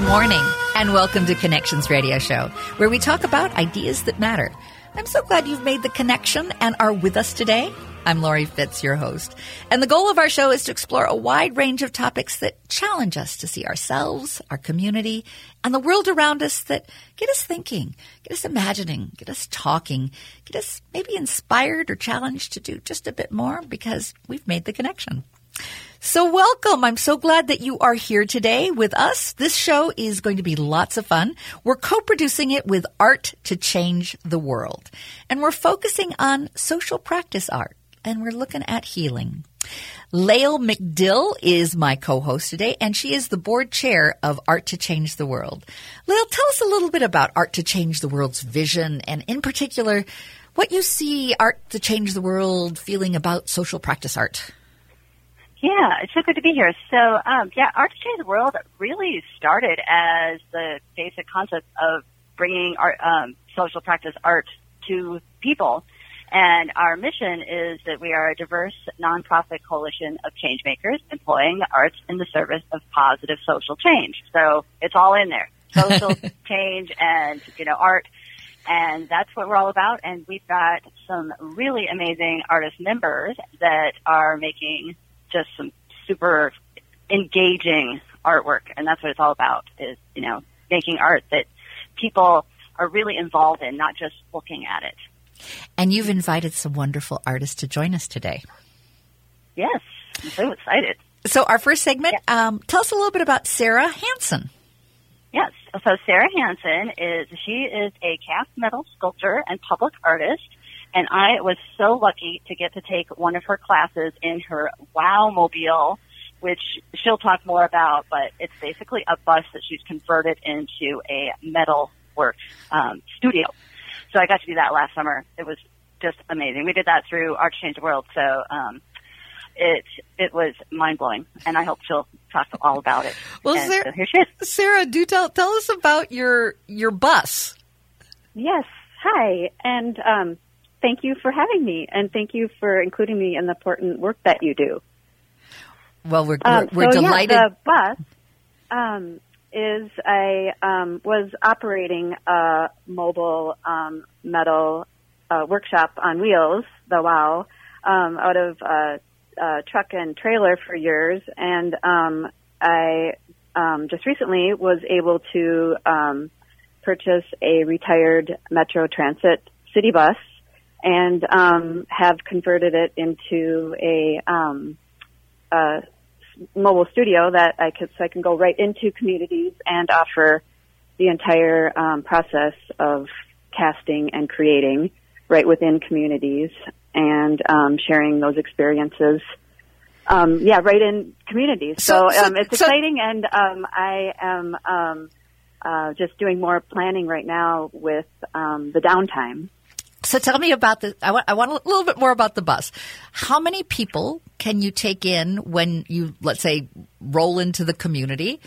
morning, and welcome to Connections Radio Show, where we talk about ideas that matter. I'm so glad you've made the connection and are with us today. I'm Lori Fitz, your host. And the goal of our show is to explore a wide range of topics that challenge us to see ourselves, our community, and the world around us that get us thinking, get us imagining, get us talking, get us maybe inspired or challenged to do just a bit more because we've made the connection. So welcome. I'm so glad that you are here today with us. This show is going to be lots of fun. We're co-producing it with Art to Change the World. And we're focusing on social practice art and we're looking at healing. Lael McDill is my co-host today, and she is the board chair of Art to Change the World. Lael, tell us a little bit about Art to Change the World's vision, and in particular, what you see Art to Change the World feeling about social practice art. Yeah, it's so good to be here. So, um, yeah, Art to Change the World really started as the basic concept of bringing art, um, social practice art to people. And our mission is that we are a diverse nonprofit coalition of change makers employing the arts in the service of positive social change. So it's all in there. Social change and, you know, art. And that's what we're all about. And we've got some really amazing artist members that are making just some super engaging artwork. And that's what it's all about is, you know, making art that people are really involved in, not just looking at it. And you've invited some wonderful artists to join us today. Yes, I'm so excited. So, our first segment, um, tell us a little bit about Sarah Hansen. Yes, so Sarah Hansen is she is a cast metal sculptor and public artist, and I was so lucky to get to take one of her classes in her Wow Mobile, which she'll talk more about. But it's basically a bus that she's converted into a metal work um, studio. So I got to do that last summer. It was just amazing. We did that through Art Change the World. So, um, it, it was mind blowing and I hope she'll talk all about it. Well, and Sarah, so here she is. Sarah, do tell, tell us about your, your bus. Yes. Hi. And, um, thank you for having me and thank you for including me in the important work that you do. Well, we're, um, we're, so, delighted. Yeah, the bus, um, is I um, was operating a mobile um, metal uh, workshop on wheels, the WOW, um, out of a, a, truck and trailer for years, and um, I um, just recently was able to um, purchase a retired Metro Transit city bus and have converted it into a, a mobile studio that I could so I can go right into communities and offer the entire um, process of casting and creating right within communities and um, sharing those experiences. Um, yeah, right in communities. So, so, so um, it's so, exciting, and um, I am um, uh, just doing more planning right now with the downtime. So tell me about the. I want, I want a little bit more about the bus. How many people can you take in when you, let's say, roll into the community?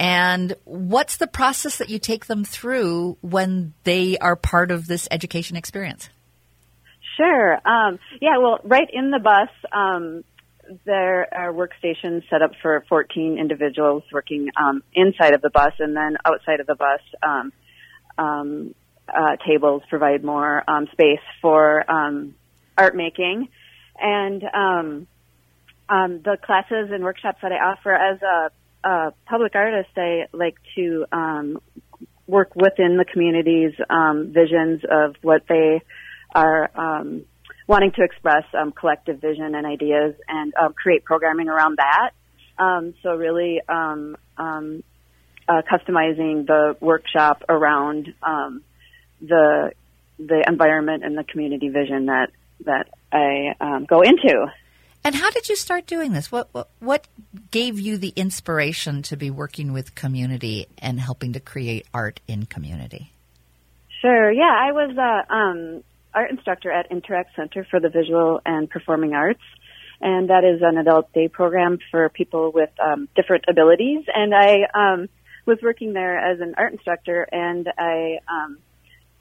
And what's the process that you take them through when they are part of this education experience? Sure. Um, yeah. Well, right in the bus, um, there are workstations set up for 14 individuals working um, inside of the bus, and then outside of the bus, um, um, uh, tables provide more um, space for um, art making, and um, um, the classes and workshops that I offer as a, a public artist, I like to um, work within the community's um, visions of what they are um, wanting to express, um, collective vision and ideas, and um, create programming around that. Um, so really um, um, uh, customizing the workshop around um, the the environment and the community vision that that I um, go into. And how did you start doing this? What, what, what gave you the inspiration to be working with community and helping to create art in community? Sure. Yeah, I was a um, art instructor at Interact Center for the Visual and Performing Arts, and that is an adult day program for people with um, different abilities. And I um, was working there as an art instructor, and I um,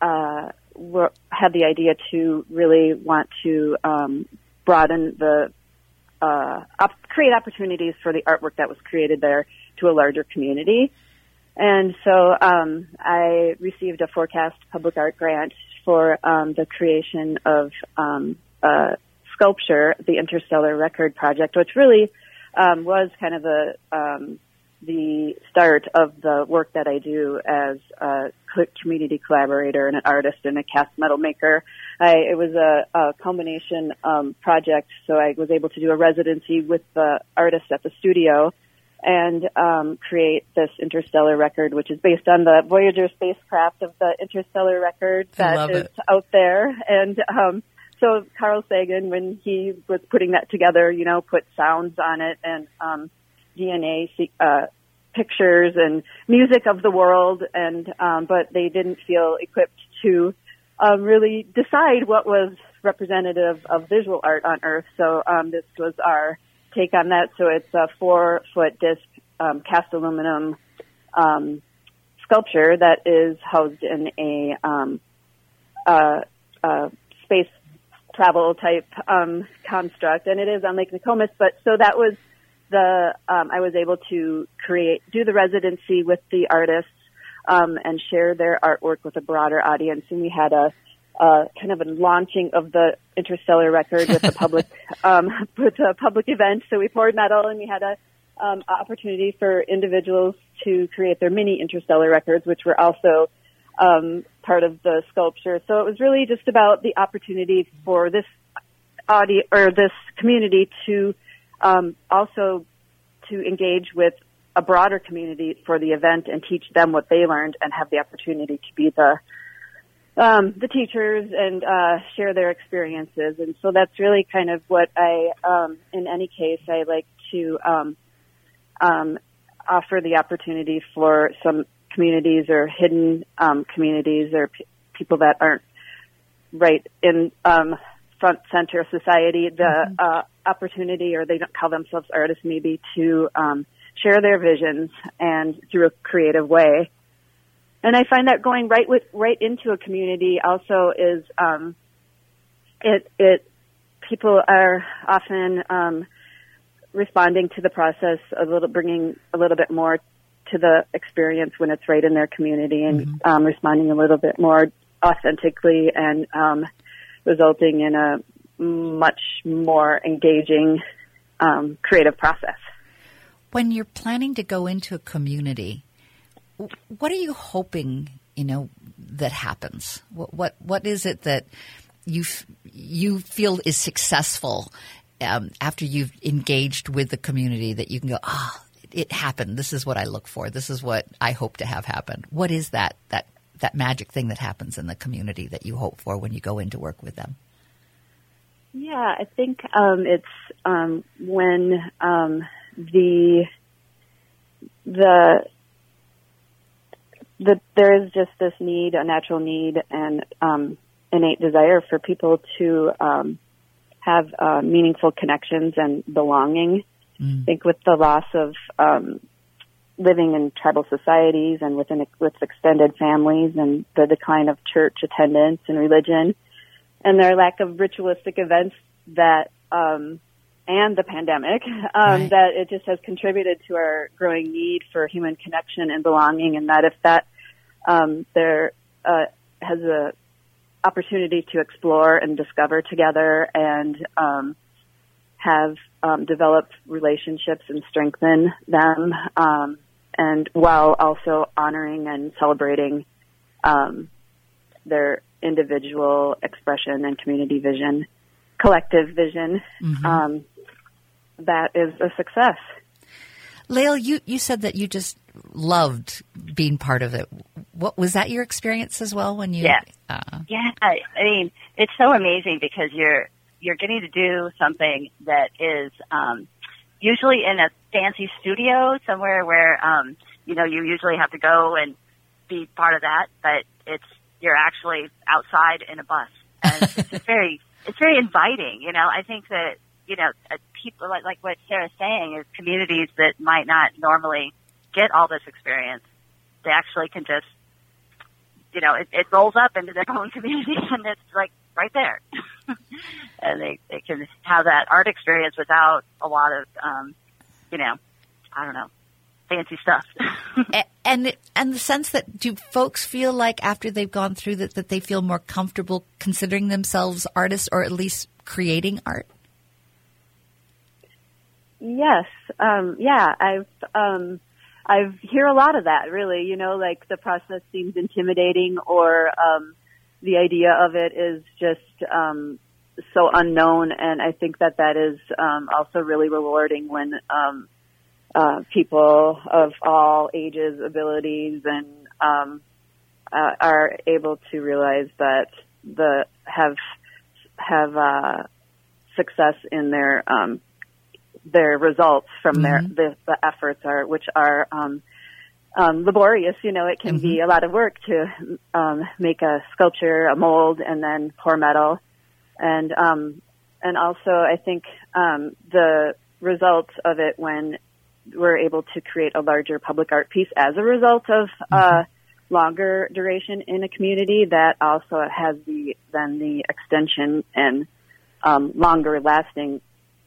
uh, were, had the idea to really want to um, broaden the uh, op- create opportunities for the artwork that was created there to a larger community. And so um, I received a forecast public art grant for um, the creation of um, a sculpture, the Interstellar Record Project, which really um, was kind of a um, the start of the work that I do as a community collaborator and an artist and a cast metal maker. I, it was a, a combination um, project, so I was able to do a residency with the artist at the studio and um, create this interstellar record, which is based on the Voyager spacecraft of the interstellar record that is it. out there. And um, so Carl Sagan, when he was putting that together, you know, put sounds on it and um, DNA uh, pictures and music of the world, and um, but they didn't feel equipped to um, really decide what was representative of visual art on Earth. So um, this was our take on that. So it's a four foot disc um, cast aluminum um, sculpture that is housed in a, um, uh, uh, space travel type um, construct, and it is on Lake Nokomis. But so that was the um, I was able to create do the residency with the artists um, and share their artwork with a broader audience, and we had a uh, kind of a launching of the interstellar record with the public um, with a public event. So we poured metal and we had a um, opportunity for individuals to create their mini interstellar records, which were also um, part of the sculpture. So it was really just about the opportunity for this audio or this community to um, also to engage with a broader community for the event and teach them what they learned and have the opportunity to be the um, the teachers and uh, share their experiences. And so that's really kind of what I, um, in any case, I like to um, um, offer the opportunity for some communities or hidden um, communities or p- people that aren't right in um, front center society the mm-hmm. uh, opportunity, or they don't call themselves artists, maybe to um, share their visions and through a creative way and I find that going right with right into a community also is um, it it people are often um, responding to the process a little, bringing a little bit more to the experience when it's right in their community, and mm-hmm. um, responding a little bit more authentically, and um, resulting in a much more engaging um, creative process. When you're planning to go into a community, what are you hoping, you know, that happens? What what, what is it that you you feel is successful um, after you've engaged with the community that you can go, ah, oh, it happened. This is what I look for. This is what I hope to have happen. What is that that that magic thing that happens in the community that you hope for when you go into work with them? Yeah, I think um, it's um, when um, the the that there is just this need, a natural need and um, innate desire for people to um, have uh, meaningful connections and belonging. Mm. I think with the loss of um, living in tribal societies and within with extended families and the decline of church attendance and religion and their lack of ritualistic events that um, and the pandemic um, right. that it just has contributed to our growing need for human connection and belonging and that if that um, there uh, has a opportunity to explore and discover together and um, have um, developed relationships and strengthen them, um, and while also honoring and celebrating um, their individual expression and community vision, collective vision. Mm-hmm. Um, that is a success. Lael, you, you said that you just loved being part of it. What was that your experience as well when you? Yeah, uh, yeah. I, I mean, it's so amazing because you're you're getting to do something that is um, usually in a fancy studio somewhere where um, you know you usually have to go and be part of that, but it's you're actually outside in a bus, and it's very it's very inviting. You know, I think that you know uh, people like like what Sarah's saying is communities that might not normally get all this experience, they actually can just, you know, it, it rolls up into their own community and it's like right there. and they, they can have that art experience without a lot of, um, you know, I don't know, fancy stuff. and and the sense that do folks feel like after they've gone through that that they feel more comfortable considering themselves artists or at least creating art? Yes. Um, yeah. I've um, I hear a lot of that. Really, you know, like the process seems intimidating, or um, the idea of it is just um, so unknown. And I think that that is um, also really rewarding when um, uh, people of all ages, abilities, and um, uh, are able to realize that the have have uh, success in their um, their results from mm-hmm. their the, the efforts are which are um, um, laborious. You know, it can mm-hmm. be a lot of work to um, make a sculpture, a mold, and then pour metal, and um, and also I think um, the results of it when we're able to create a larger public art piece as a result of uh, mm-hmm. uh, longer duration in a community that also has the then the extension and um, longer lasting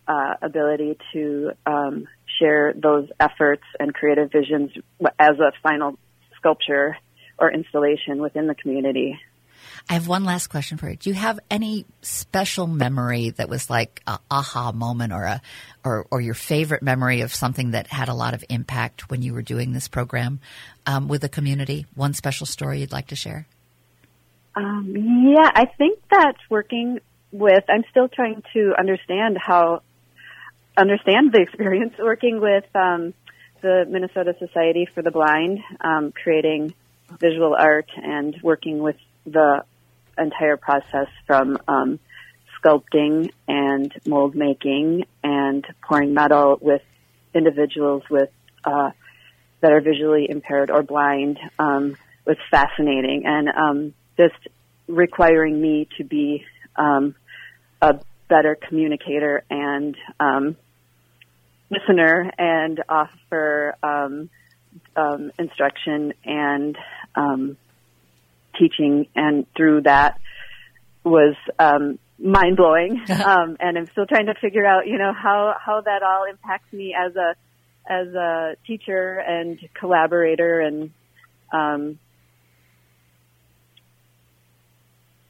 uh, ability to um, share those efforts and creative visions as a final sculpture or installation within the community. I have one last question for you. Do you have any special memory that was like a aha moment or a or, or your favorite memory of something that had a lot of impact when you were doing this program um, with the community? One special story you'd like to share? Um, yeah, I think that working with I'm still trying to understand how understand the experience working with um, the Minnesota Society for the Blind, um, creating visual art and working with the entire process from um, sculpting and mold making and pouring metal with individuals with uh, that are visually impaired or blind um, was fascinating and um, just requiring me to be um, a better communicator and um, listener and offer um, um, instruction and um, teaching, and through that was um, mind blowing. um, and I'm still trying to figure out, you know, how how that all impacts me as a as a teacher and collaborator and um,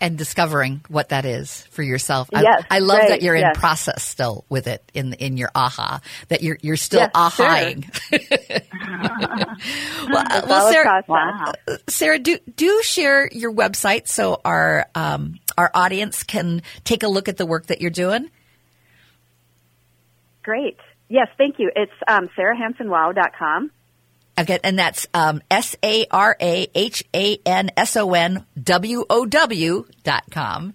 and discovering what that is for yourself. Yes, I, I love right, that you're yes. in process still with it in in your aha that you're you're still yes, ahaing. Sure. well, uh, well, Sarah, wow. Sarah, do do share your website so our um, our audience can take a look at the work that you're doing. Great. Yes, thank you. It's um, sarahhansonwow.com. Okay, and that's um, S A R A H A N S O N W O W dot com.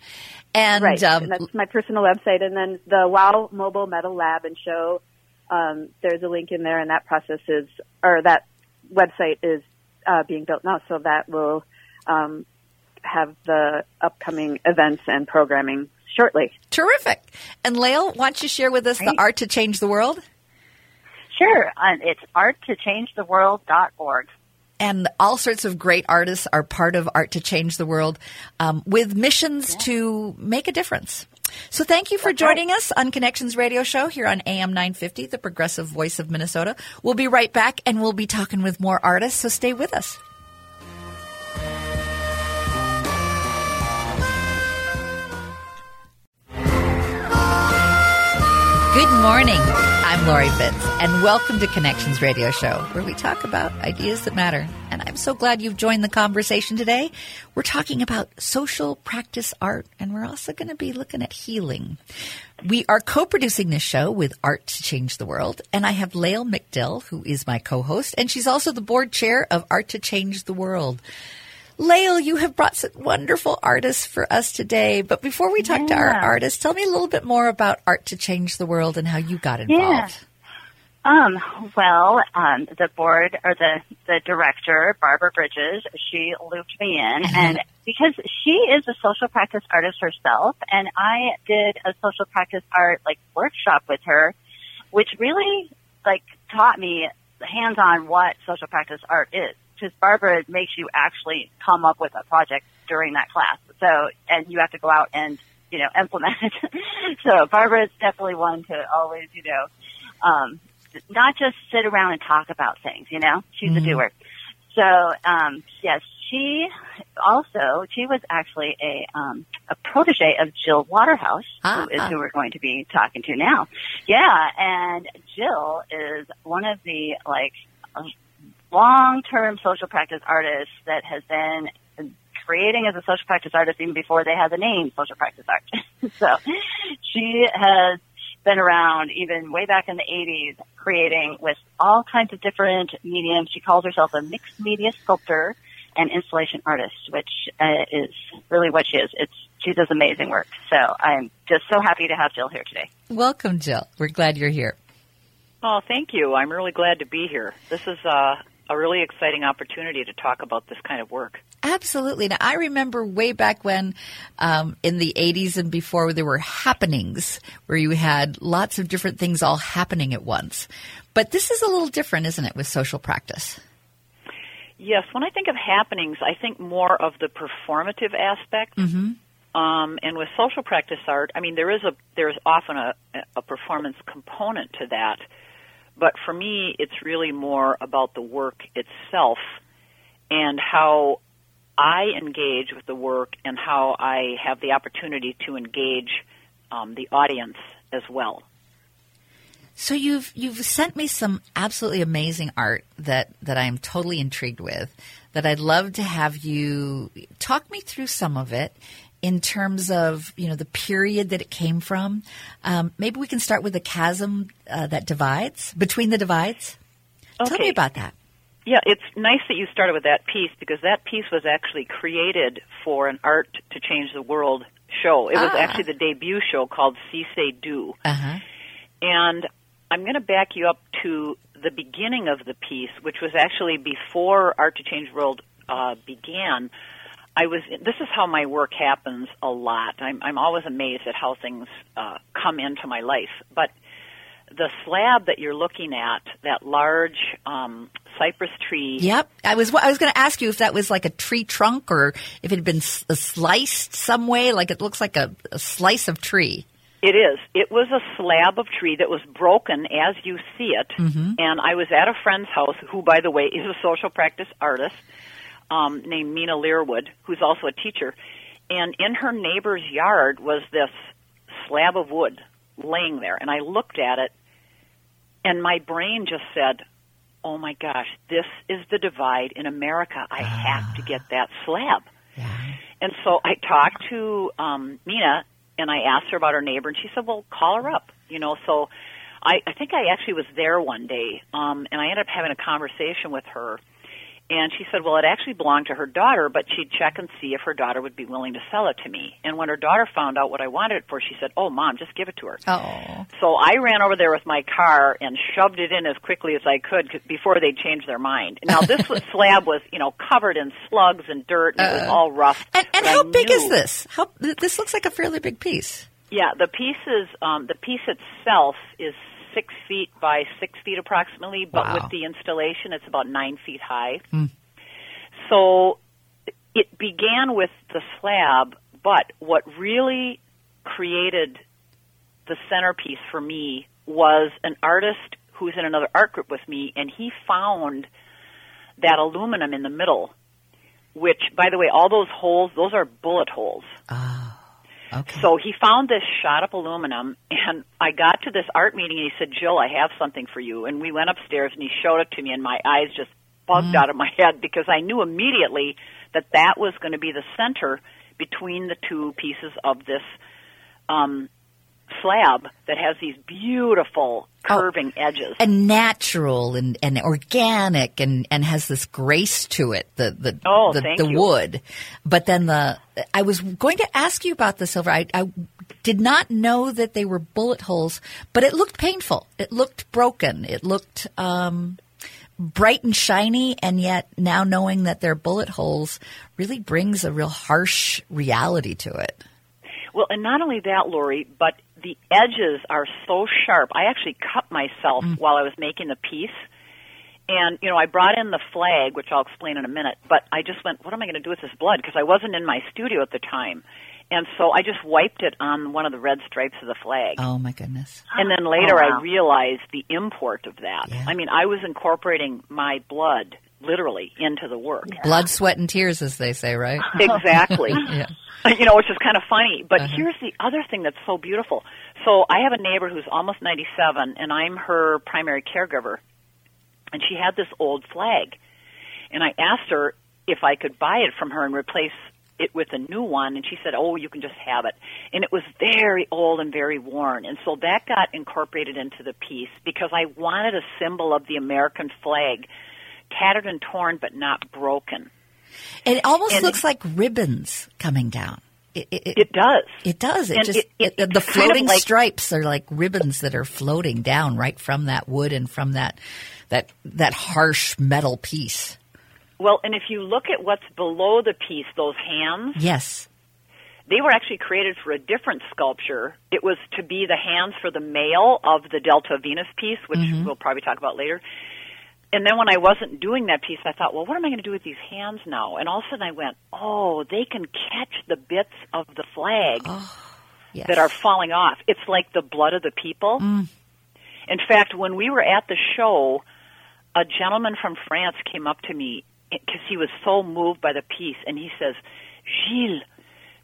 And, right, um, and that's my personal website. And then the WOW Mobile Metal Lab and Show, um, there's a link in there, and that process is, or that website is uh, being built now, so that will um, have the upcoming events and programming shortly. Terrific. And Lael, why don't you share with us the art to change the world? Sure. Uh, it's arttochangetheworld.org. And all sorts of great artists are part of Art to Change the World um, with missions yeah. to make a difference. So thank you for That's joining right. us on Connections Radio Show here on AM 950, the progressive voice of Minnesota. We'll be right back and we'll be talking with more artists, so stay with us. Good morning. I'm Lori Fitz, and welcome to Connections Radio Show, where we talk about ideas that matter. And I'm so glad you've joined the conversation today. We're talking about social practice art, and we're also going to be looking at healing. We are co-producing this show with Art to Change the World, and I have Lael McDill, who is my co-host, and she's also the board chair of Art to Change the World. Lael, you have brought some wonderful artists for us today. But before we talk yeah. to our artists, tell me a little bit more about Art to Change the World and how you got involved. Yeah. Um, well, um, the board or the, the director, Barbara Bridges, she looped me in mm-hmm. and because she is a social practice artist herself and I did a social practice art like workshop with her, which really like taught me hands on what social practice art is because Barbara makes you actually come up with a project during that class. So, and you have to go out and, you know, implement it. so Barbara is definitely one to always, you know, um, not just sit around and talk about things, you know, she's mm-hmm. a doer. So, um, yes, she also, she was actually a, um, a protege of Jill Waterhouse, Ah, who is ah. who we're going to be talking to now. Yeah, and Jill is one of the, like, long-term social practice artist that has been creating as a social practice artist even before they had the name social practice art. so she has been around even way back in the 80s creating with all kinds of different mediums. She calls herself a mixed media sculptor and installation artist, which uh, is really what she is. It's she does amazing work. So I'm just so happy to have Jill here today. Welcome, Jill. We're glad you're here. Oh, thank you. I'm really glad to be here. This is uh, a really exciting opportunity to talk about this kind of work. Absolutely. Now, I remember way back when, um, in the 80s and before, there were happenings where you had lots of different things all happening at once. But this is a little different, isn't it, with social practice? Yes, when I think of happenings, I think more of the performative aspect. Mm-hmm. Um, and with social practice art, I mean, there is a there is often a, a performance component to that. But for me, it's really more about the work itself and how I engage with the work and how I have the opportunity to engage um, the audience as well. So you've you've sent me some absolutely amazing art that that I am totally intrigued with. That I'd love to have you talk me through some of it in terms of you know the period that it came from. Um, maybe we can start with the chasm uh, that divides between the divides. Tell me about that. Yeah, it's nice that you started with that piece because that piece was actually created for an Art to Change the World show. It was Ah. actually the debut show called See Say Do. Uh huh. And I'm going to back you up to the beginning of the piece, which was actually before Art to Change the World uh, began. I was. This is how my work happens a lot. I'm, I'm always amazed at how things uh, come into my life. But the slab that you're looking at, that large um, cypress tree, Yep. I was I was going to ask you if that was like a tree trunk or if it had been uh, sliced some way. Like it looks like a, a slice of tree. It is. It was a slab of tree that was broken as you see it. And I was at a friend's house, who, by the way, is a social practice artist um, named Mina Learwood, who's also a teacher. And in her neighbor's yard was this slab of wood laying there. And I looked at it, and my brain just said, Oh my gosh, this is the divide in America. I have to get that slab. Yeah. And so I talked to um, Mina and I asked her about her neighbor, and she said, "Well, call her up." You know, so I, I think I actually was there one day, um, and I ended up having a conversation with her. And she said, "Well, it actually belonged to her daughter, but she'd check and see if her daughter would be willing to sell it to me." And when her daughter found out what I wanted it for, she said, "Oh, mom, just give it to her." Oh. So I ran over there with my car and shoved it in as quickly as I could before they changed their mind. Now this was, slab was, you know, covered in slugs and dirt, and it was all rough. And, and how big is this? How this looks like a fairly big piece. Yeah, the piece is um, the piece itself is six feet by six feet approximately, but Wow. with the installation, it's about nine feet high. Hmm. So it began with the slab, but what really created the centerpiece for me was an artist who's in another art group with me, and he found that aluminum in the middle. Which, by the way, all those holes, those are bullet holes. Oh. Okay. So he found this shot up aluminum, and I got to this art meeting, and he said, "Jill, I have something for you." And we went upstairs, and he showed it to me, and my eyes just bugged out of my head because I knew immediately that that was going to be the center between the two pieces of this um, slab that has these beautiful curving edges. and natural and, and organic and, and has this grace to it, the the Oh, the, the wood. But then the I was going to ask you about the silver. I, I did not know that they were bullet holes, but it looked painful. It looked broken. It looked um, bright and shiny, and yet now knowing that they're bullet holes really brings a real harsh reality to it. Well, and not only that, Lori, but the edges are so sharp. I actually cut myself mm. while I was making the piece. And, you know, I brought in the flag, which I'll explain in a minute, but I just went, what am I going to do with this blood? Because I wasn't in my studio at the time. And so I just wiped it on one of the red stripes of the flag. Oh my goodness! And then later Oh, wow. I realized the import of that. Yeah. I mean, I was incorporating my blood literally into the work. Blood, sweat, and tears, as they say, right? Exactly. Yeah. You know, which is kind of funny. But Uh-huh. here's the other thing that's so beautiful. So I have a neighbor who's almost 97, and I'm her primary caregiver. And she had this old flag. And I asked her if I could buy it from her and replace it with a new one. And she said, oh, you can just have it. And it was very old and very worn. And so that got incorporated into the piece because I wanted a symbol of the American flag, tattered and torn, but not broken. It almost And- looks like ribbons coming down. It, it, it, does. it does. It and just it- the it's kind of floating like- stripes are like ribbons that are floating down right from that wood and from that that that harsh metal piece. Well, and if you look at what's below the piece, those hands, Yes. they were actually created for a different sculpture. It was to be the hands for the male of the Delta Venus piece, which mm-hmm. we'll probably talk about later. And then when I wasn't doing that piece, I thought, well, what am I going to do with these hands now? And all of a sudden I went, oh, they can catch the bits of the flag Yes. that are falling off. It's like the blood of the people. Mm. In fact, when we were at the show, a gentleman from France came up to me eh, because he was so moved by the piece, and he says, Gilles,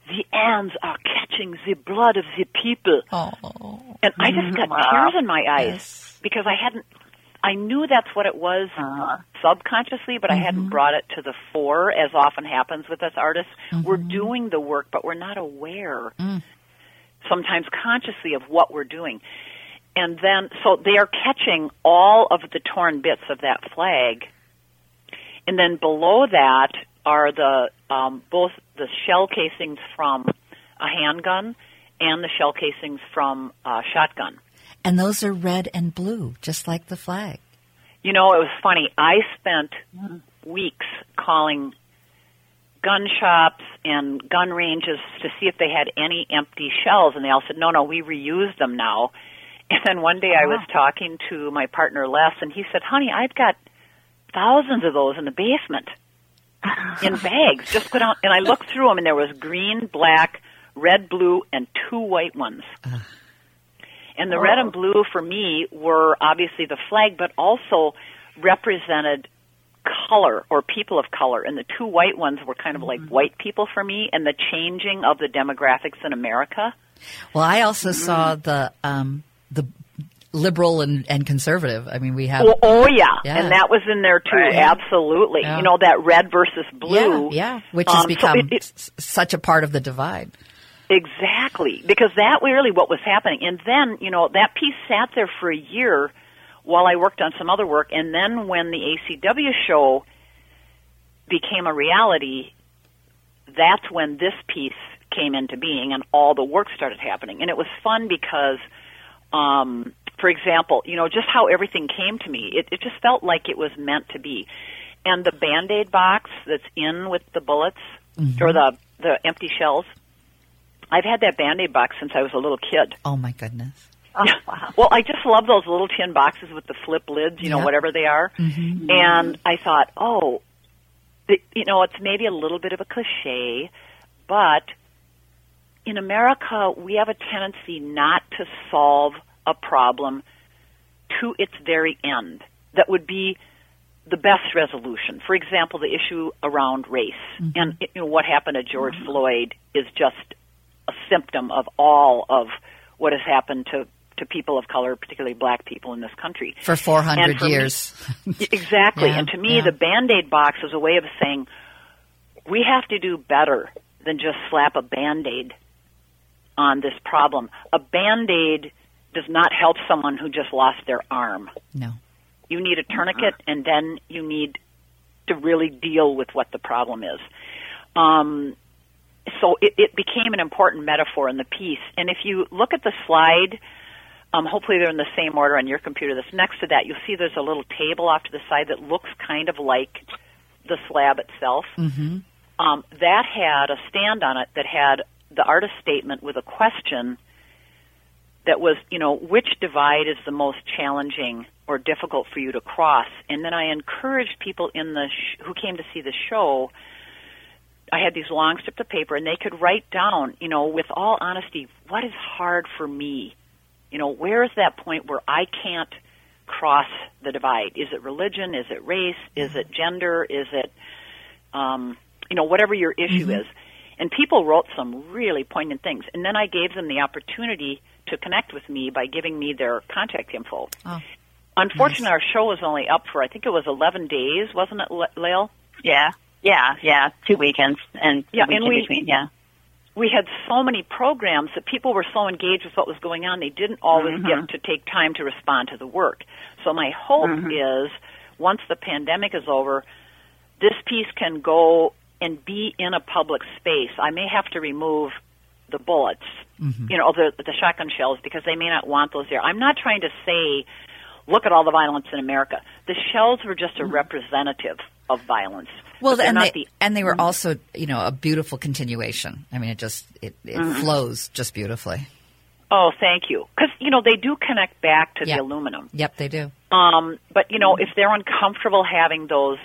the hands are catching the blood of the people. Oh. And I just got tears mm-hmm. in my eyes Yes. because I hadn't, I knew that's what it was uh-huh. subconsciously, but I hadn't mm-hmm. brought it to the fore as often happens with us artists. We're mm-hmm. doing the work, but we're not aware mm. sometimes consciously of what we're doing. And then, so they are catching all of the torn bits of that flag. And then below that are the um, both the shell casings from a handgun and the shell casings from a shotgun. And those are red and blue, just like the flag. You know, it was funny. I spent weeks calling gun shops and gun ranges to see if they had any empty shells, and they all said, "No, no, we reuse them now." And then one day I was talking to my partner Les, and he said, "Honey, I've got thousands of those in the basement in bags. Just go down." And I looked through them, and there was green, black, red, blue, and two white ones. Uh. And the red and blue for me were obviously the flag, but also represented color or people of color. And the two white ones were kind of like white people for me and the changing of the demographics in America. Well, I also Mm-hmm. saw the um, the liberal and, and conservative. I mean, we have Oh, oh yeah. Yeah. And that was in there too. Right. Absolutely. Yeah. You know, that red versus blue. yeah, yeah, which has Um, so become it- it- s- such a part of the divide. Exactly, because that really what was happening. And then, you know, that piece sat there for a year while I worked on some other work. And then when the ACW show became a reality, that's when this piece came into being and all the work started happening. And it was fun because, um, for example, you know, just how everything came to me, it, it just felt like it was meant to be. And the Band-Aid box that's in with the bullets or the, the empty shells, I've had that Band-Aid box since I was a little kid. Oh my goodness! Yeah. Well, I just love those little tin boxes with the flip lids, you know, Yep. whatever they are. Mm-hmm. And I thought, oh, you know, it's maybe a little bit of a cliche, but in America, we have a tendency not to solve a problem to its very end. That would be the best resolution. For example, the issue around race mm-hmm. and you know, what happened to George mm-hmm. Floyd is just a symptom of all of what has happened to to people of color, particularly black people in this country. For four hundred And for me- years, Exactly. Yeah, and to me, yeah. the band aid box is a way of saying we have to do better than just slap a band aid on this problem. A band aid does not help someone who just lost their arm. no. You need a tourniquet, and then you need to really deal with what the problem is. Um, so it, it became an important metaphor in the piece. And if you look at the slide, um, hopefully they're in the same order on your computer. That's next to that, you'll see there's a little table off to the side that looks kind of like the slab itself. Mm-hmm. Um, that had a stand on it that had the artist statement with a question that was, you know, which divide is the most challenging or difficult for you to cross? And then I encouraged people in the sh- who came to see the show. I had these long strips of paper, and they could write down, you know, with all honesty, what is hard for me? You know, where is that point where I can't cross the divide? Is it religion? Is it race? Is it gender? Is it, um, you know, whatever your issue mm-hmm. is? And people wrote some really poignant things. And then I gave them the opportunity to connect with me by giving me their contact info. Oh, Unfortunately, nice. our show was only up for, I think it was 11 days, wasn't it, Lael? Yeah. Yeah, yeah, two weekends and yeah, and we, between, yeah we had so many programs that people were so engaged with what was going on, they didn't always mm-hmm. get to take time to respond to the work. So my hope mm-hmm. is once the pandemic is over, this piece can go and be in a public space. I may have to remove the bullets, mm-hmm. you know, the the shotgun shells because they may not want those there. I'm not trying to say look at all the violence in America. The shells were just a mm-hmm. representative of violence. Well, and they, the, and they were mm-hmm. also, you know, a beautiful continuation. I mean, it just it, it mm-hmm. flows just beautifully. Oh, thank you. Because you know they do connect back to yep. the aluminum. Yep, they do. Um, but you know, if they're uncomfortable having those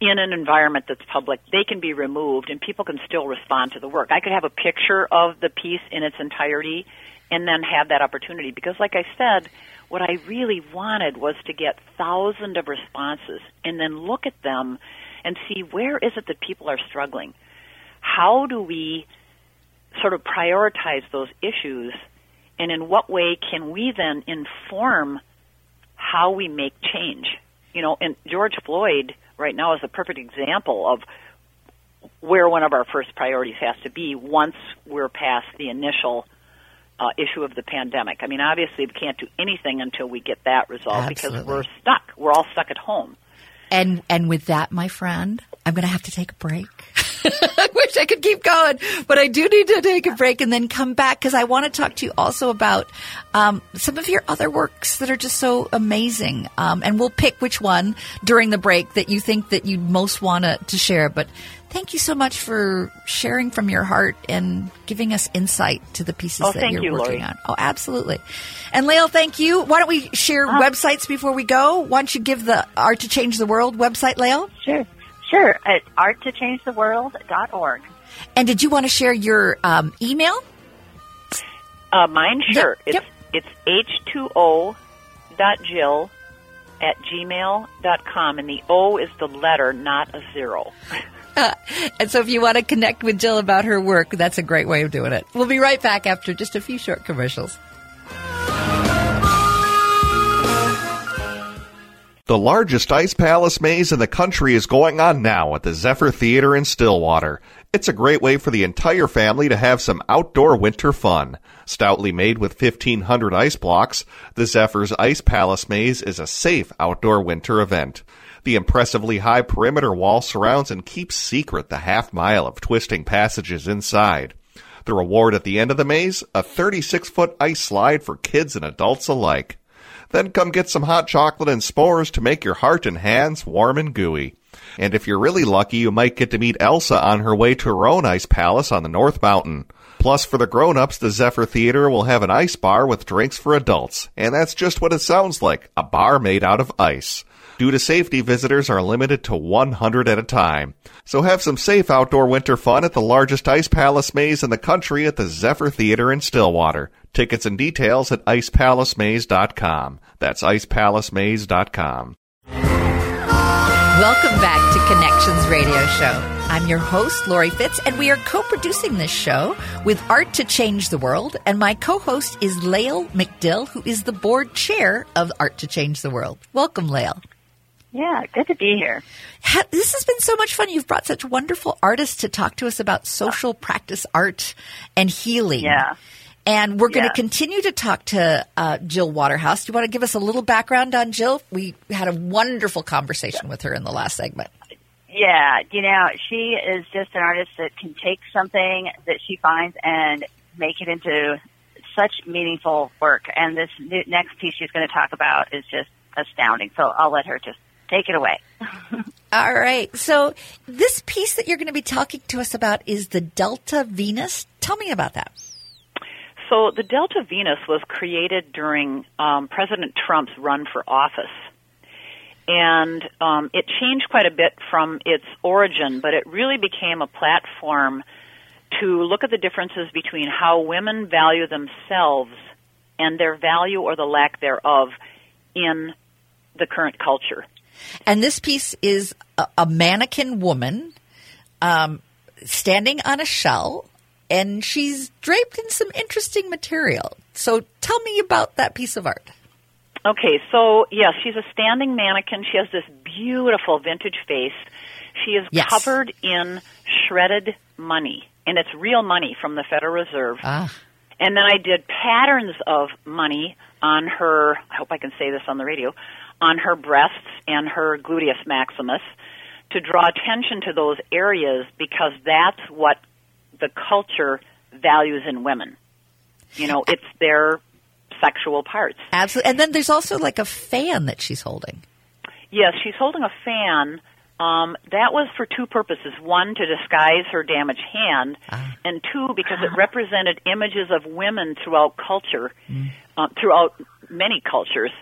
in an environment that's public, they can be removed, and people can still respond to the work. I could have a picture of the piece in its entirety, and then have that opportunity. Because, like I said, what I really wanted was to get thousands of responses, and then look at them and see where is it that people are struggling. How do we sort of prioritize those issues, and in what way can we then inform how we make change? You know, and George Floyd right now is a perfect example of where one of our first priorities has to be once we're past the initial uh, issue of the pandemic. I mean, obviously, we can't do anything until we get that resolved Absolutely. because we're stuck. We're all stuck at home. And and with that, my friend, I'm going to have to take a break. I wish I could keep going, but I do need to take a break and then come back because I want to talk to you also about um, some of your other works that are just so amazing. Um, and we'll pick which one during the break that you think that you most want to share. But thank you so much for sharing from your heart and giving us insight to the pieces oh, that you're you, working Lori. on. Oh, absolutely. And Lael, thank you. Why don't we share uh, websites before we go? Why don't you give the Art to Change the World website, Lael? Sure. Sure. At arttochangetheworld.org. And did you want to share your um, email? Uh, mine, sure. Yep. It's, it's h2o.jill at gmail.com, and the O is the letter, not a zero. and so if you want to connect with Jill about her work, that's a great way of doing it. We'll be right back after just a few short commercials. The largest Ice Palace maze in the country is going on now at the Zephyr Theater in Stillwater. It's a great way for the entire family to have some outdoor winter fun. Stoutly made with 1500 ice blocks, the Zephyr's Ice Palace maze is a safe outdoor winter event. The impressively high perimeter wall surrounds and keeps secret the half mile of twisting passages inside. The reward at the end of the maze, a 36 foot ice slide for kids and adults alike. Then come get some hot chocolate and s'mores to make your heart and hands warm and gooey. And if you're really lucky, you might get to meet Elsa on her way to her own ice palace on the North Mountain. Plus, for the grown-ups, the Zephyr Theater will have an ice bar with drinks for adults. And that's just what it sounds like, a bar made out of ice. Due to safety, visitors are limited to 100 at a time. So have some safe outdoor winter fun at the largest ice palace maze in the country at the Zephyr Theater in Stillwater. Tickets and details at icepalacemaze.com. That's icepalacemaze.com. Welcome back to Connections Radio Show. I'm your host, Lori Fitz, and we are co producing this show with Art to Change the World. And my co host is Lael McDill, who is the board chair of Art to Change the World. Welcome, Lael. Yeah, good to be here. This has been so much fun. You've brought such wonderful artists to talk to us about social practice art and healing. Yeah. And we're going to continue to talk to uh, Jill Waterhouse. Do you want to give us a little background on Jill? We had a wonderful conversation yeah. with her in the last segment. Yeah, you know, she is just an artist that can take something that she finds and make it into such meaningful work. And this next piece she's going to talk about is just astounding. So I'll let her just take it away. All right. So this piece that you're going to be talking to us about is the Delta Venus. Tell me about that. So the Delta Venus was created during um, President Trump's run for office. And um, it changed quite a bit from its origin, but it really became a platform to look at the differences between how women value themselves and their value or the lack thereof in the current culture. And this piece is a, mannequin woman um, standing on a shell, and she's draped in some interesting material. So tell me about that piece of art. Okay, so yes, she's a standing mannequin. She has this beautiful vintage face. She is Yes. covered in shredded money, and it's real money from the Federal Reserve. Ah. And then I did patterns of money on her, I hope I can say this on the radio, on her breasts and her gluteus maximus to draw attention to those areas because that's what the culture values in women. You know, it's their sexual parts. Absolutely. And then there's also like a fan that she's holding. Yes, she's holding a fan. Um, that was for two purposes. One, to disguise her damaged hand, and two, because it represented images of women throughout culture, uh, throughout many cultures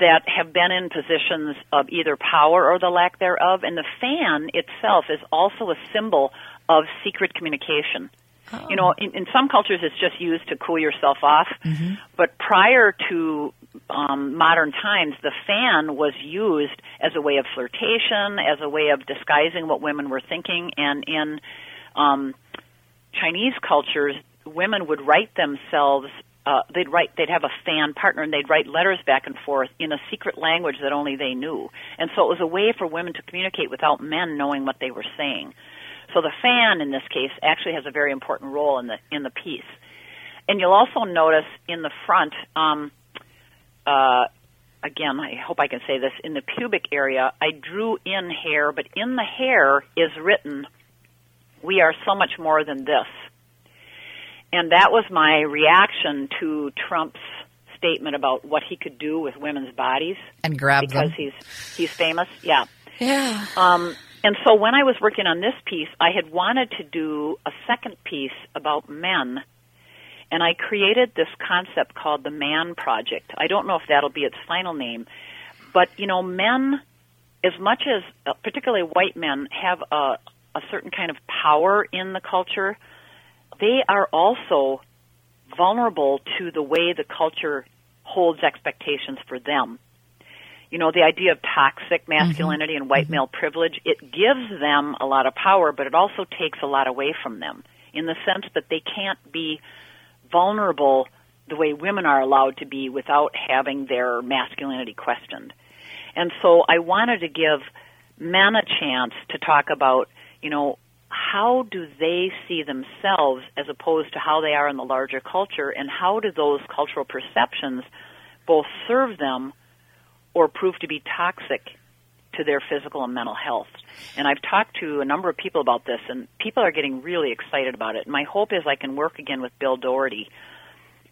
that have been in positions of either power or the lack thereof. And the fan itself is also a symbol of secret communication. You know, in, in some cultures it's just used to cool yourself off, but prior to um, modern times, the fan was used as a way of flirtation, as a way of disguising what women were thinking, and in um, Chinese cultures, women would write themselves. Uh, they'd write. They'd have a fan partner, and they'd write letters back and forth in a secret language that only they knew. And so it was a way for women to communicate without men knowing what they were saying. So the fan, in this case, actually has a very important role in the in the piece. And you'll also notice in the front, um, uh, again, I hope I can say this, in the pubic area, I drew in hair, but in the hair is written, "We are so much more than this." And that was my reaction to Trump's statement about what he could do with women's bodies And grab because them. he's he's famous. Yeah. Yeah. Um, and so when I was working on this piece, I had wanted to do a second piece about men, and I created this concept called the Man Project. I don't know if that'll be its final name, but you know, men, as much as uh, particularly white men have a, a certain kind of power in the culture, they are also vulnerable to the way the culture holds expectations for them you know, the idea of toxic mm-hmm. masculinity and white mm-hmm. male privilege, it gives them a lot of power, but it also takes a lot away from them in the sense that they can't be vulnerable the way women are allowed to be without having their masculinity questioned. And so I wanted to give men a chance to talk about, you know, how do they see themselves as opposed to how they are in the larger culture, and how do those cultural perceptions both serve them or prove to be toxic to their physical and mental health. And I've talked to a number of people about this, and people are getting really excited about it. My hope is I can work again with Bill Doherty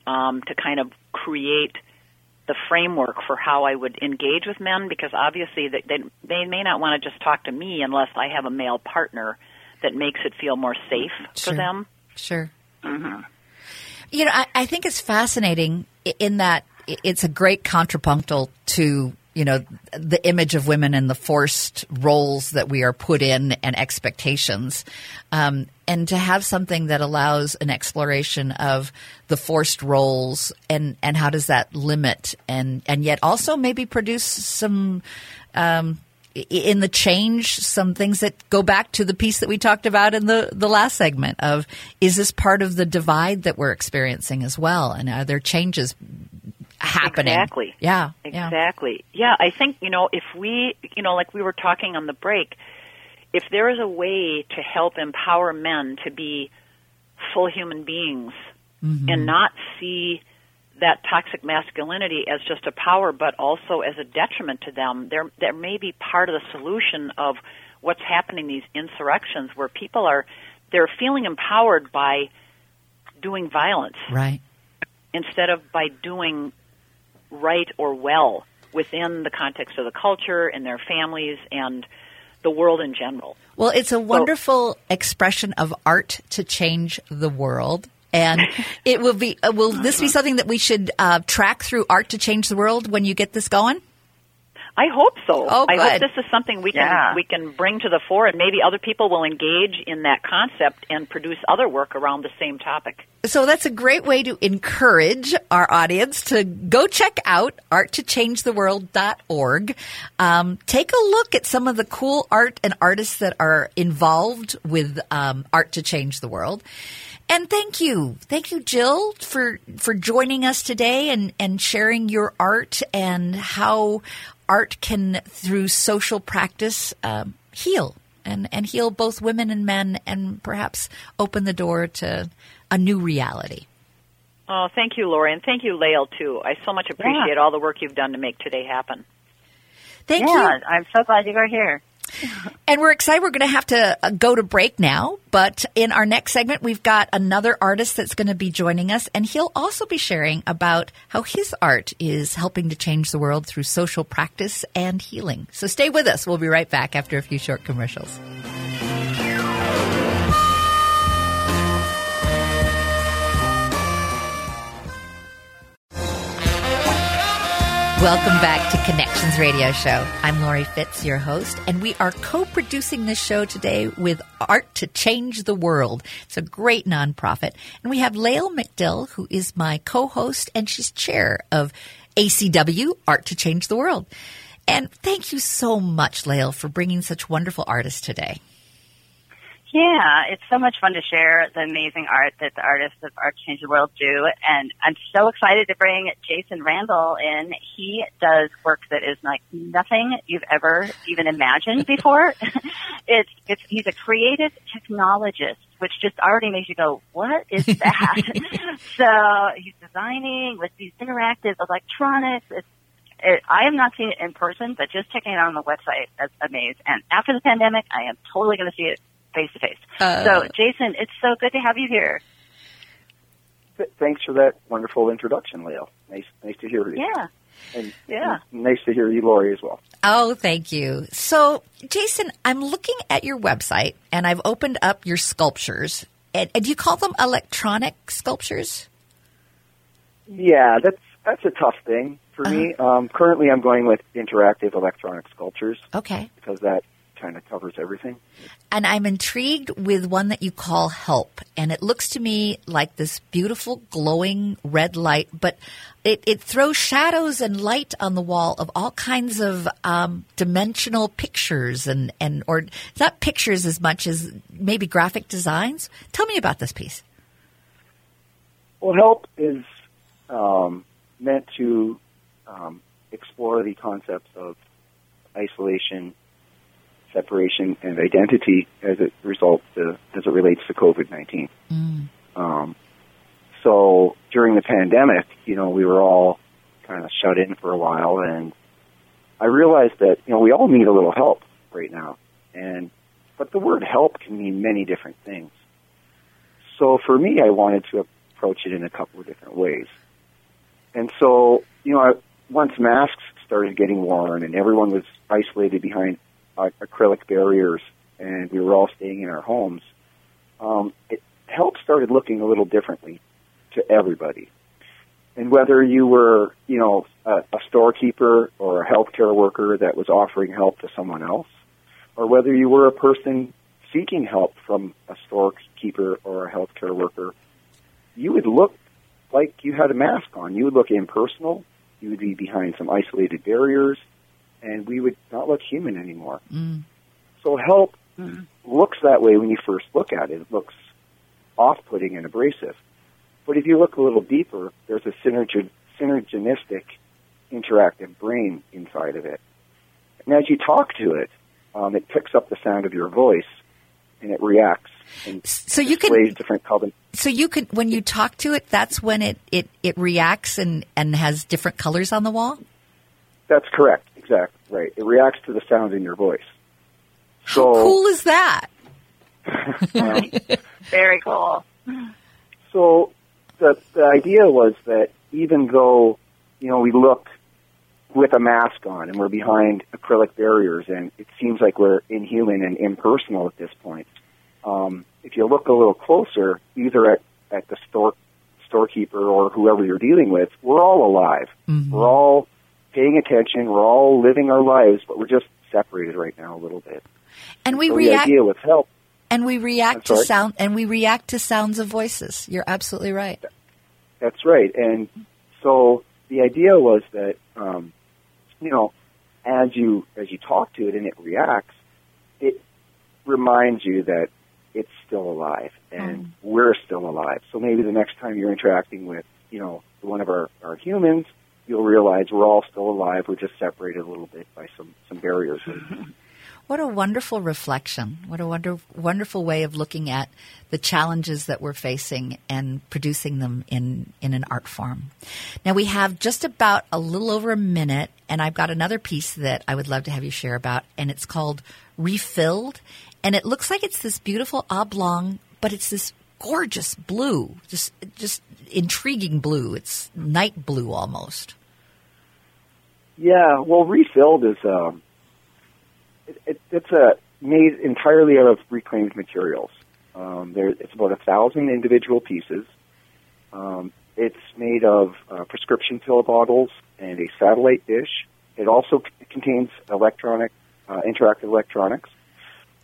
um, to kind of create the framework for how I would engage with men, because obviously they, they, they may not want to just talk to me unless I have a male partner that makes it feel more safe Sure. for them. Sure. You know, I, I think it's fascinating in that it's a great contrapuntal to you know the image of women and the forced roles that we are put in and expectations, um, and to have something that allows an exploration of the forced roles and and how does that limit and and yet also maybe produce some. Um, in the change some things that go back to the piece that we talked about in the, the last segment of is this part of the divide that we're experiencing as well and are there changes happening Exactly. yeah yeah Exactly. Yeah, I think, you know, if we, you know, like we were talking on the break, if there is a way to help empower men to be full human beings mm-hmm. and not see that toxic masculinity as just a power but also as a detriment to them, there there may be part of the solution of what's happening these insurrections where people are they're feeling empowered by doing violence right instead of by doing right or well within the context of the culture and their families and the world in general. well it's a wonderful expression of art to change the world. And it will be uh, will this be something that we should uh, track through art to change the world when you get this going I hope so. Oh, I hope this is something we can Yeah. we can bring to the fore, and maybe other people will engage in that concept and produce other work around the same topic. So that's a great way to encourage our audience to go check out arttochangetheworld.org. Um, take a look at some of the cool art and artists that are involved with um, Art to Change the World. And thank you. Thank you, Jill, for, for joining us today and, and sharing your art and how art can, through social practice, um, heal and, and heal both women and men and perhaps open the door to a new reality. Oh, thank you, Lori, and thank you, Lael, too. I so much appreciate all the work you've done to make today happen. Thank yeah, you. I'm so glad you are here. And we're excited. We're going to have to uh, go to break now. But in our next segment, we've got another artist that's going to be joining us, and he'll also be sharing about how his art is helping to change the world through social practice and healing. So stay with us. We'll be right back after a few short commercials. Welcome back to Connections Radio Show. I'm Lori Fitz, your host, and we are co-producing this show today with Art to Change the World. It's a great nonprofit. And we have Lael McDill, who is my co-host, and she's chair of ACW, Art to Change the World. And thank you so much, Lael, for bringing such wonderful artists today. Yeah, it's so much fun to share the amazing art that the artists of Art Change the World do. And I'm so excited to bring Jayson Randall in. He does work that is like nothing you've ever even imagined before. it's, it's, he's a creative technologist, which just already makes you go, what is that? so he's designing with these interactive electronics. It's, it, I have not seen it in person, but just checking it out on the website, that's amazing. And after the pandemic, I am totally going to see it face to face. So, Jayson, it's so good to have you here. Th- Thanks for that wonderful introduction, Leo. Nice, nice to hear you. Yeah. And, Yeah. nice to hear you, Lori, as well. Oh, thank you. So, Jayson, I'm looking at your website and I've opened up your sculptures. And, and do you call them electronic sculptures? Yeah, that's that's a tough thing for me. Um, currently, I'm going with interactive electronic sculptures Okay. because that kind of covers everything. And I'm intrigued with one that you call Help. And it looks to me like this beautiful glowing red light, but it, it throws shadows and light on the wall of all kinds of um, dimensional pictures and, and, or not pictures as much as maybe graphic designs. Tell me about this piece. Well, help is um, meant to um, explore the concepts of isolation, separation, and identity as it results to, as it relates to COVID nineteen. Um, so during the pandemic, you know, we were all kind of shut in for a while, and I realized that you know we all need a little help right now, and but the word help can mean many different things. So for me, I wanted to approach it in a couple of different ways. And so, you know, I, once masks started getting worn and everyone was isolated behind uh, acrylic barriers and we were all staying in our homes, um, it help started looking a little differently to everybody. And whether you were, you know, a, a storekeeper or a healthcare worker that was offering help to someone else, or whether you were a person seeking help from a storekeeper or a healthcare worker, you would look like you had a mask on. You would look impersonal. You would be behind some isolated barriers, and we would not look human anymore. Mm. So help looks that way when you first look at it. It looks off-putting and abrasive. But if you look a little deeper, there's a synergi- synergistic, interactive brain inside of it. And as you talk to it, um, it picks up the sound of your voice, and it reacts and So you can different colors. So you can, when you talk to it, that's when it, it, it reacts and, and has different colors on the wall? That's correct. Exactly. Right. It reacts to the sound in your voice. So, How cool is that? um, Very cool. so the the idea was that even though you know we look with a mask on and we're behind acrylic barriers and it seems like we're inhuman and impersonal at this point, um, if you look a little closer, either at at the store storekeeper or whoever you're dealing with, we're all alive. We're all paying attention. We're all living our lives, but we're just separated right now a little bit. And we so react. The idea with help. And we react to sound. And we react to sounds of voices. You're absolutely right. That's right. And so the idea was that, um, you know, as you as you talk to it and it reacts, it reminds you that it's still alive and we're still alive. So maybe the next time you're interacting with, you know, one of our, our humans, you'll realize we're all still alive. We're just separated a little bit by some some barriers. What a wonderful reflection. What a wonder, wonderful way of looking at the challenges that we're facing and producing them in, in an art form. Now we have just about a little over a minute and I've got another piece that I would love to have you share about and it's called Refilled and it looks like it's this beautiful oblong, but it's this gorgeous blue, just, just intriguing blue. It's night blue almost. Yeah, well, refilled is um, it, it, it's a made entirely out of reclaimed materials. Um, there, it's about a thousand individual pieces. Um, it's made of uh, prescription pill bottles and a satellite dish. It also c- contains electronic, uh, interactive electronics.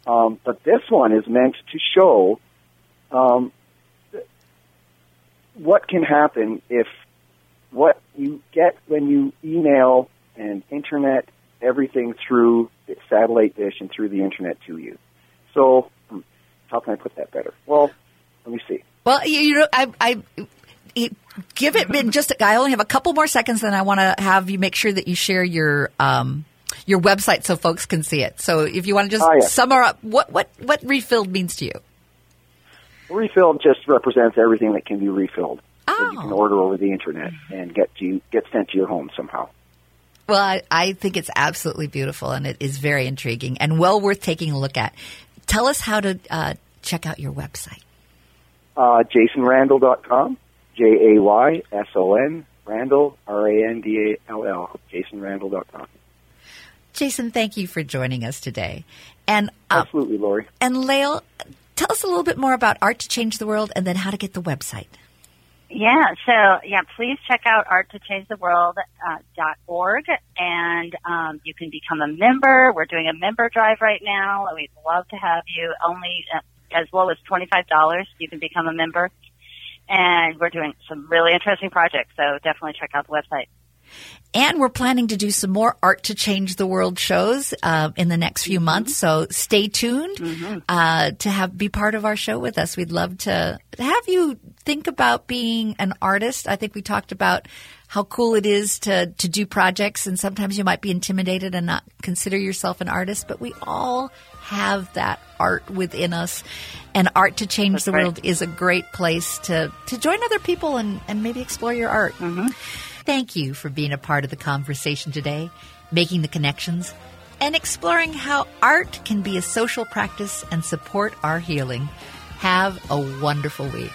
Um, but this one is meant to show um, what can happen if what you get when you email and internet everything through the satellite dish and through the internet to you. So, hmm, how can I put that better? Well, let me see. Well, you, you know, I, I give it in just. I only have a couple more seconds, and I want to have you make sure that you share your um, your website so folks can see it. So, if you want to just Oh, yeah. sum up what what what refilled means to you. Refilled just represents everything that can be refilled. That you can Oh. order over the internet and get to get sent to your home somehow. Well, I, I think it's absolutely beautiful, and it is very intriguing and well worth taking a look at. Tell us how to uh, check out your website. Uh, JaysonRandall.com, J A Y S O N Randall R A N D A L L, JaysonRandall.com. Jayson, thank you for joining us today. And uh, Absolutely, Lori. and Lael, tell us a little bit more about Art to Change the World, and then how to get the website. Yeah, so yeah, please check out arttochangetheworld.org uh, and um, you can become a member. We're doing a member drive right now. We'd love to have you. Only uh, as low as twenty five dollars, you can become a member, and we're doing some really interesting projects. So definitely check out the website. And we're planning to do some more Art to Change the World shows uh, in the next few months. So stay tuned uh, to have be part of our show with us. We'd love to have you think about being an artist. I think we talked about how cool it is to to do projects, and sometimes you might be intimidated and not consider yourself an artist, but we all have that art within us. And Art to Change the right. World is a great place to to join other people and, and maybe explore your art. Thank you for being a part of the conversation today, making the connections, and exploring how art can be a social practice and support our healing. Have a wonderful week.